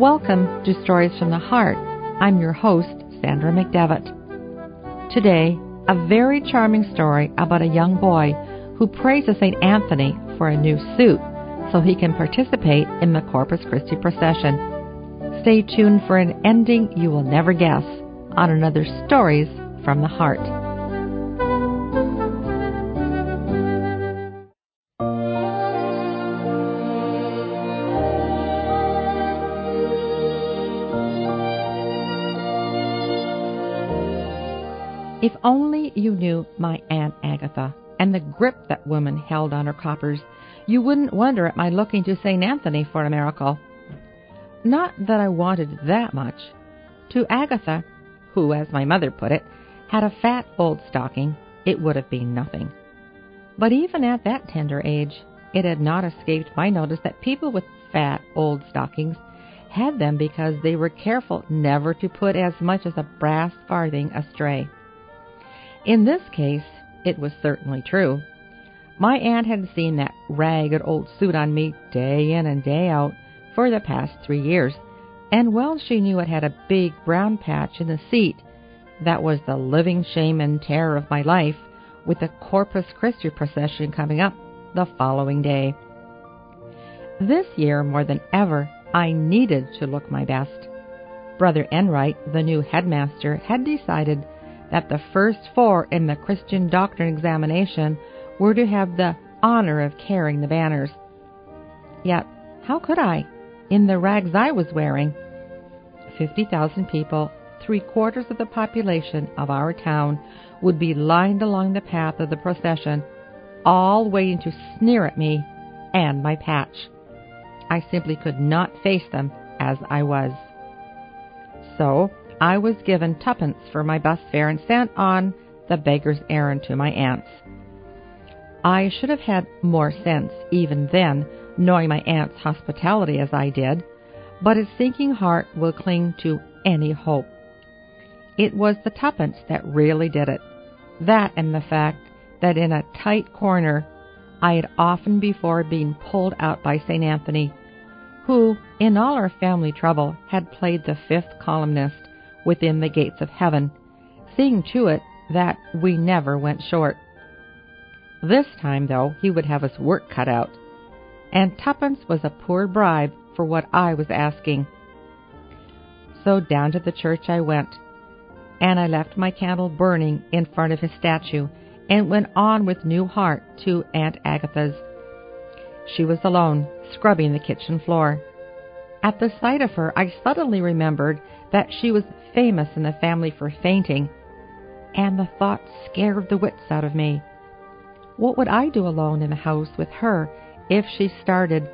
Welcome to Stories from the Heart. I'm your host, Sandra McDevitt. Today, a very charming story about a young boy who prays to St. Anthony for a new suit so he can participate in the Corpus Christi procession. Stay tuned for an ending you will never guess on another Stories from the Heart. If only you knew my Aunt Agatha and the grip that woman held on her coppers, you wouldn't wonder at my looking to St. Anthony for a miracle. Not that I wanted that much. To Agatha, who, as my mother put it, had a fat old stocking, it would have been nothing. But even at that tender age, it had not escaped my notice that people with fat old stockings had them because they were careful never to put as much as a brass farthing astray. In this case, it was certainly true. My aunt had seen that ragged old suit on me day in and day out for the past three years, and well she knew it had a big brown patch in the seat that was the living shame and terror of my life, with the Corpus Christi procession coming up the following day. This year, more than ever, I needed to look my best. Brother Enright, the new headmaster, had decided that the first four in the Christian doctrine examination were to have the honor of carrying the banners. Yet, how could I, in the rags I was wearing? Fifty thousand people, three quarters of the population of our town, would be lined along the path of the procession, all waiting to sneer at me and my patch. I simply could not face them as I was. So I was given tuppence for my bus fare and sent on the beggar's errand to my aunt's. I should have had more sense even then, knowing my aunt's hospitality as I did, but a sinking heart will cling to any hope. It was the tuppence that really did it. That and the fact that in a tight corner I had often before been pulled out by St. Anthony, who, in all our family trouble, had played the fifth columnist within the gates of heaven, seeing to it that we never went short. This time, though, he would have us work cut out, and tuppence was a poor bribe for what I was asking. So down to the church I went, and I left my candle burning in front of his statue and went on with new heart to Aunt Agatha's. She was alone, scrubbing the kitchen floor. At the sight of her, I suddenly remembered that she was famous in the family for fainting, and the thought scared the wits out of me. What would I do alone in the house with her if she started,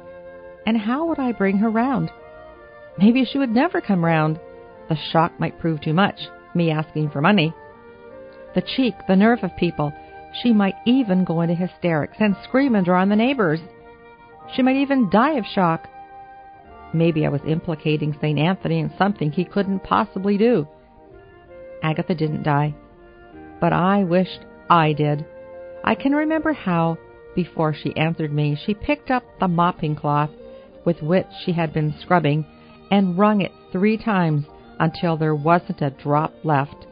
and how would I bring her round? Maybe she would never come round. The shock might prove too much, me asking for money. The cheek, the nerve of people. She might even go into hysterics and scream and draw on the neighbors. She might even die of shock. Maybe I was implicating St. Anthony in something he couldn't possibly do. Agatha didn't die, but I wished I did. I can remember how, before she answered me, she picked up the mopping cloth with which she had been scrubbing and wrung it three times until there wasn't a drop left.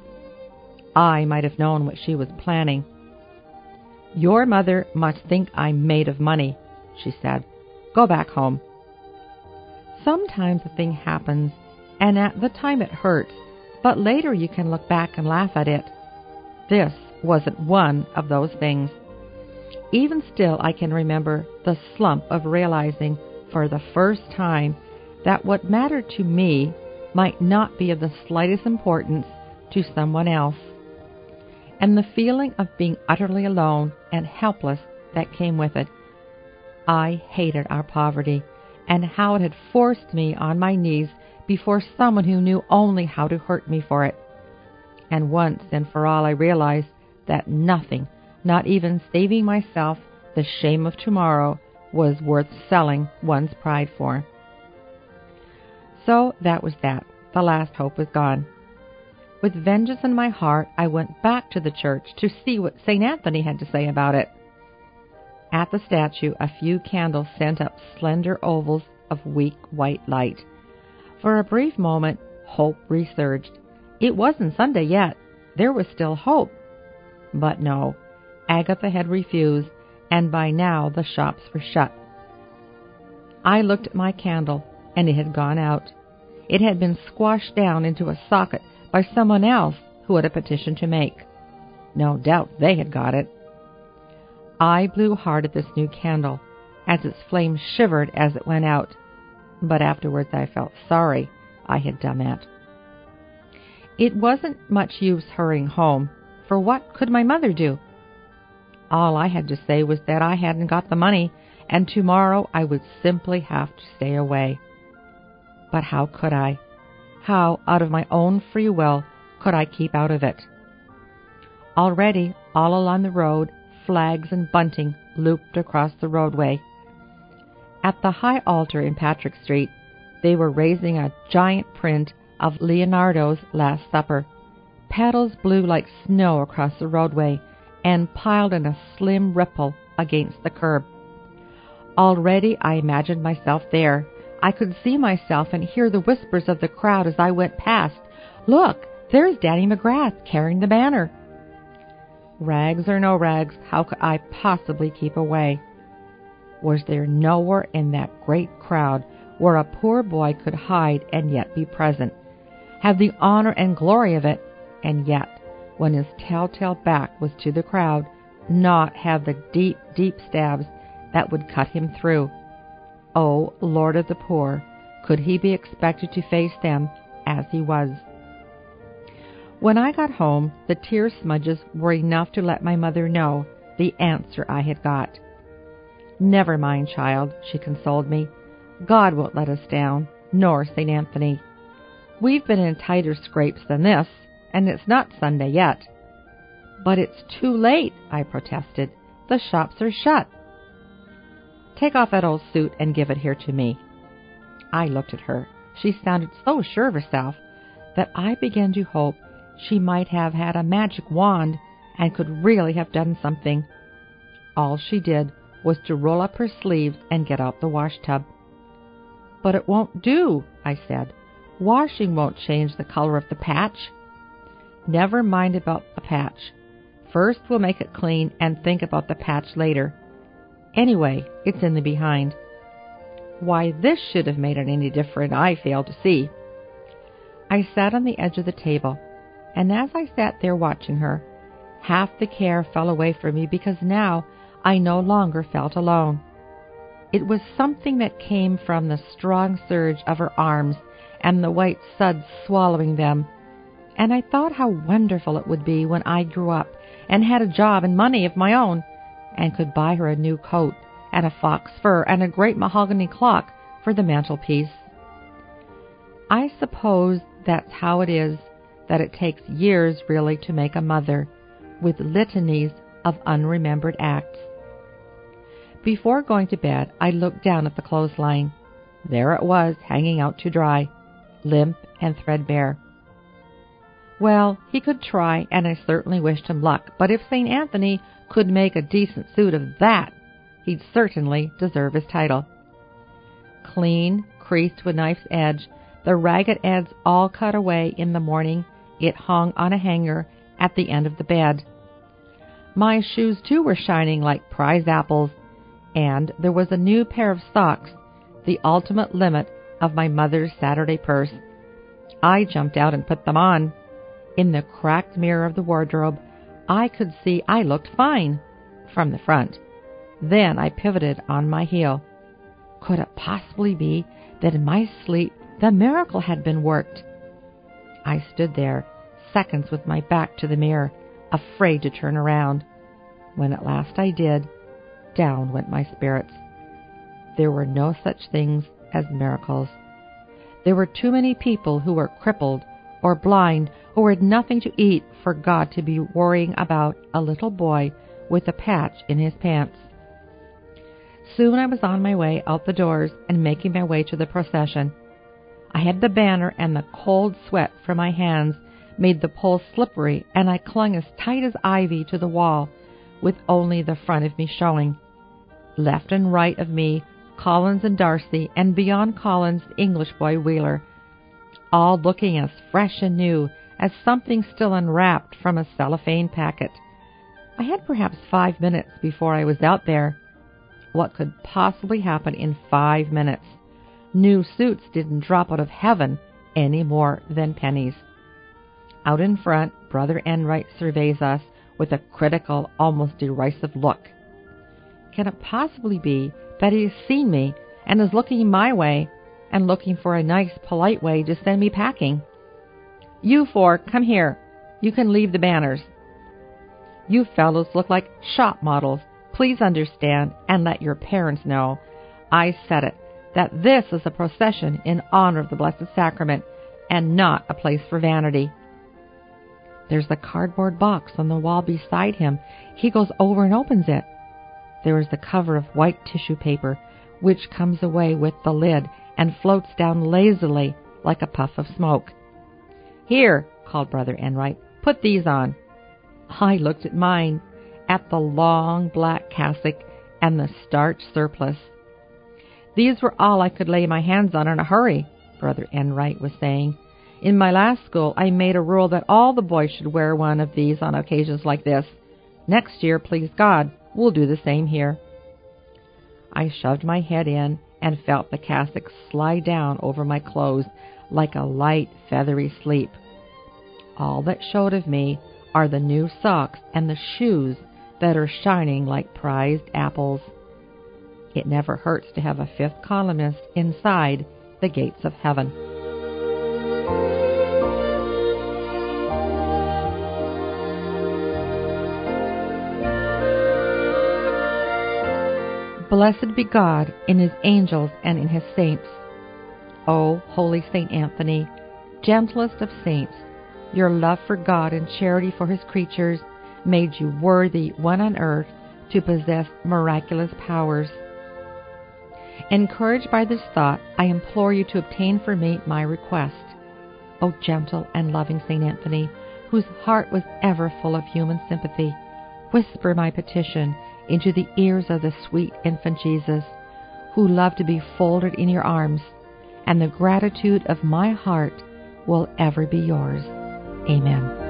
I might have known what she was planning. Your mother must think I'm made of money, she said. Go back home. Sometimes a thing happens, and at the time it hurts, but later you can look back and laugh at it. This wasn't one of those things. Even still, I can remember the slump of realizing for the first time that what mattered to me might not be of the slightest importance to someone else, and the feeling of being utterly alone and helpless that came with it. I hated our poverty and how it had forced me on my knees before someone who knew only how to hurt me for it. And once and for all I realized that nothing, not even saving myself the shame of tomorrow, was worth selling one's pride for. So that was that. The last hope was gone. With vengeance in my heart, I went back to the church to see what St. Anthony had to say about it. At the statue, a few candles sent up slender ovals of weak white light. For a brief moment, hope resurged. It wasn't Sunday yet. There was still hope. But no, Agatha had refused, and by now the shops were shut. I looked at my candle, and it had gone out. It had been squashed down into a socket by someone else who had a petition to make. No doubt they had got it. I blew hard at this new candle, as its flame shivered as it went out, but afterwards I felt sorry I had done that. It wasn't much use hurrying home, for what could my mother do? All I had to say was that I hadn't got the money, and tomorrow I would simply have to stay away. But how could I? How, out of my own free will, could I keep out of it? Already, all along the road, flags and bunting looped across the roadway. At the high altar in Patrick Street, they were raising a giant print of Leonardo's Last Supper. Petals blew like snow across the roadway and piled in a slim ripple against the curb. Already I imagined myself there. I could see myself and hear the whispers of the crowd as I went past. Look, there's Danny McGrath carrying the banner. Rags or no rags, how could I possibly keep away? Was there nowhere in that great crowd where a poor boy could hide and yet be present, have the honor and glory of it, and yet, when his telltale back was to the crowd, not have the deep, deep stabs that would cut him through? Oh, Lord of the poor, could he be expected to face them as he was? When I got home, the tear smudges were enough to let my mother know the answer I had got. Never mind, child, she consoled me. God won't let us down, nor St. Anthony. We've been in tighter scrapes than this, and it's not Sunday yet. But it's too late, I protested. The shops are shut. Take off that old suit and give it here to me. I looked at her. She sounded so sure of herself that I began to hope she might have had a magic wand and could really have done something. All she did was to roll up her sleeves and get out the wash tub. But it won't do, I said. Washing won't change the color of the patch. Never mind about the patch. First we'll make it clean and think about the patch later. Anyway, it's in the behind. Why this should have made it any different, I fail to see. I sat on the edge of the table and as I sat there watching her, half the care fell away from me because now I no longer felt alone. It was something that came from the strong surge of her arms and the white suds swallowing them. And I thought how wonderful it would be when I grew up and had a job and money of my own and could buy her a new coat and a fox fur and a great mahogany clock for the mantelpiece. I suppose that's how it is that it takes years really to make a mother, with litanies of unremembered acts. Before going to bed, I looked down at the clothesline. There it was, hanging out to dry, limp and threadbare. Well, he could try, and I certainly wished him luck, but if St. Anthony could make a decent suit of that, he'd certainly deserve his title. Clean, creased with knife's edge, the ragged ends all cut away in the morning it hung on a hanger at the end of the bed. My shoes, too, were shining like prize apples, and there was a new pair of socks, the ultimate limit of my mother's Saturday purse. I jumped out and put them on. In the cracked mirror of the wardrobe, I could see I looked fine from the front. Then I pivoted on my heel. Could it possibly be that in my sleep the miracle had been worked? I stood there, seconds with my back to the mirror, afraid to turn around. When at last I did, down went my spirits. There were no such things as miracles. There were too many people who were crippled or blind or had nothing to eat for God to be worrying about a little boy with a patch in his pants. Soon I was on my way out the doors and making my way to the procession. I had the banner, and the cold sweat from my hands made the pole slippery, and I clung as tight as ivy to the wall, with only the front of me showing. Left and right of me, Collins and Darcy, and beyond Collins, the English boy Wheeler, all looking as fresh and new as something still unwrapped from a cellophane packet. I had perhaps five minutes before I was out there. What could possibly happen in five minutes? New suits didn't drop out of heaven any more than pennies. Out in front, Brother Enright surveys us with a critical, almost derisive look. Can it possibly be that he has seen me and is looking my way and looking for a nice, polite way to send me packing? You four, come here. You can leave the banners. You fellows look like shop models. Please understand and let your parents know. I said it, that this is a procession in honor of the Blessed Sacrament and not a place for vanity. There's the cardboard box on the wall beside him. He goes over and opens it. There is the cover of white tissue paper, which comes away with the lid and floats down lazily like a puff of smoke. Here, called Brother Enright, put these on. I looked at mine, at the long black cassock and the starch surplice. These were all I could lay my hands on in a hurry, Brother Enright was saying. In my last school, I made a rule that all the boys should wear one of these on occasions like this. Next year, please God, we'll do the same here. I shoved my head in and felt the cassock slide down over my clothes like a light, feathery sleep. All that showed of me are the new socks and the shoes that are shining like prized apples. It never hurts to have a fifth columnist inside the gates of heaven. Blessed be God in his angels and in his saints. O holy Saint Anthony, gentlest of saints, your love for God and charity for his creatures made you worthy when on earth to possess miraculous powers. Encouraged by this thought, I implore you to obtain for me my request. O gentle and loving St. Anthony, whose heart was ever full of human sympathy, whisper my petition into the ears of the sweet infant Jesus, who loved to be folded in your arms, and the gratitude of my heart will ever be yours. Amen.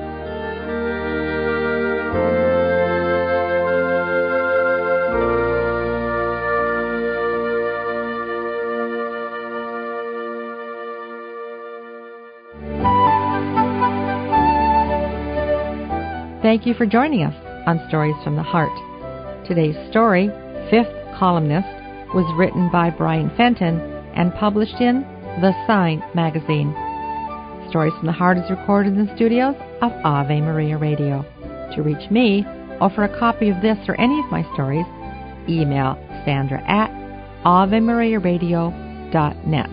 Thank you for joining us on Stories from the Heart. Today's story, Fifth Columnist, was written by Brian Fenton and published in The Sign magazine. Stories from the Heart is recorded in the studios of Ave Maria Radio. To reach me or for a copy of this or any of my stories, email Sandra at AveMariaRadio.net.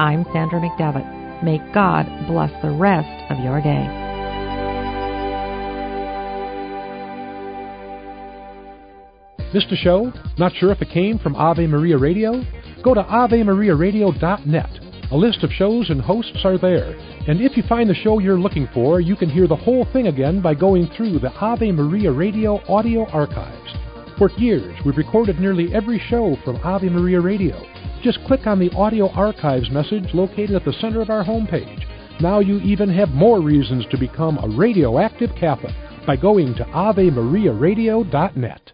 I'm Sandra McDevitt. May God bless the rest of your day. Missed a show? Not sure if it came from Ave Maria Radio? Go to AveMariaRadio.net. A list of shows and hosts are there. And if you find the show you're looking for, you can hear the whole thing again by going through the Ave Maria Radio audio archives. For years, we've recorded nearly every show from Ave Maria Radio. Just click on the audio archives message located at the center of our homepage. Now you even have more reasons to become a radioactive Catholic by going to AveMariaRadio.net.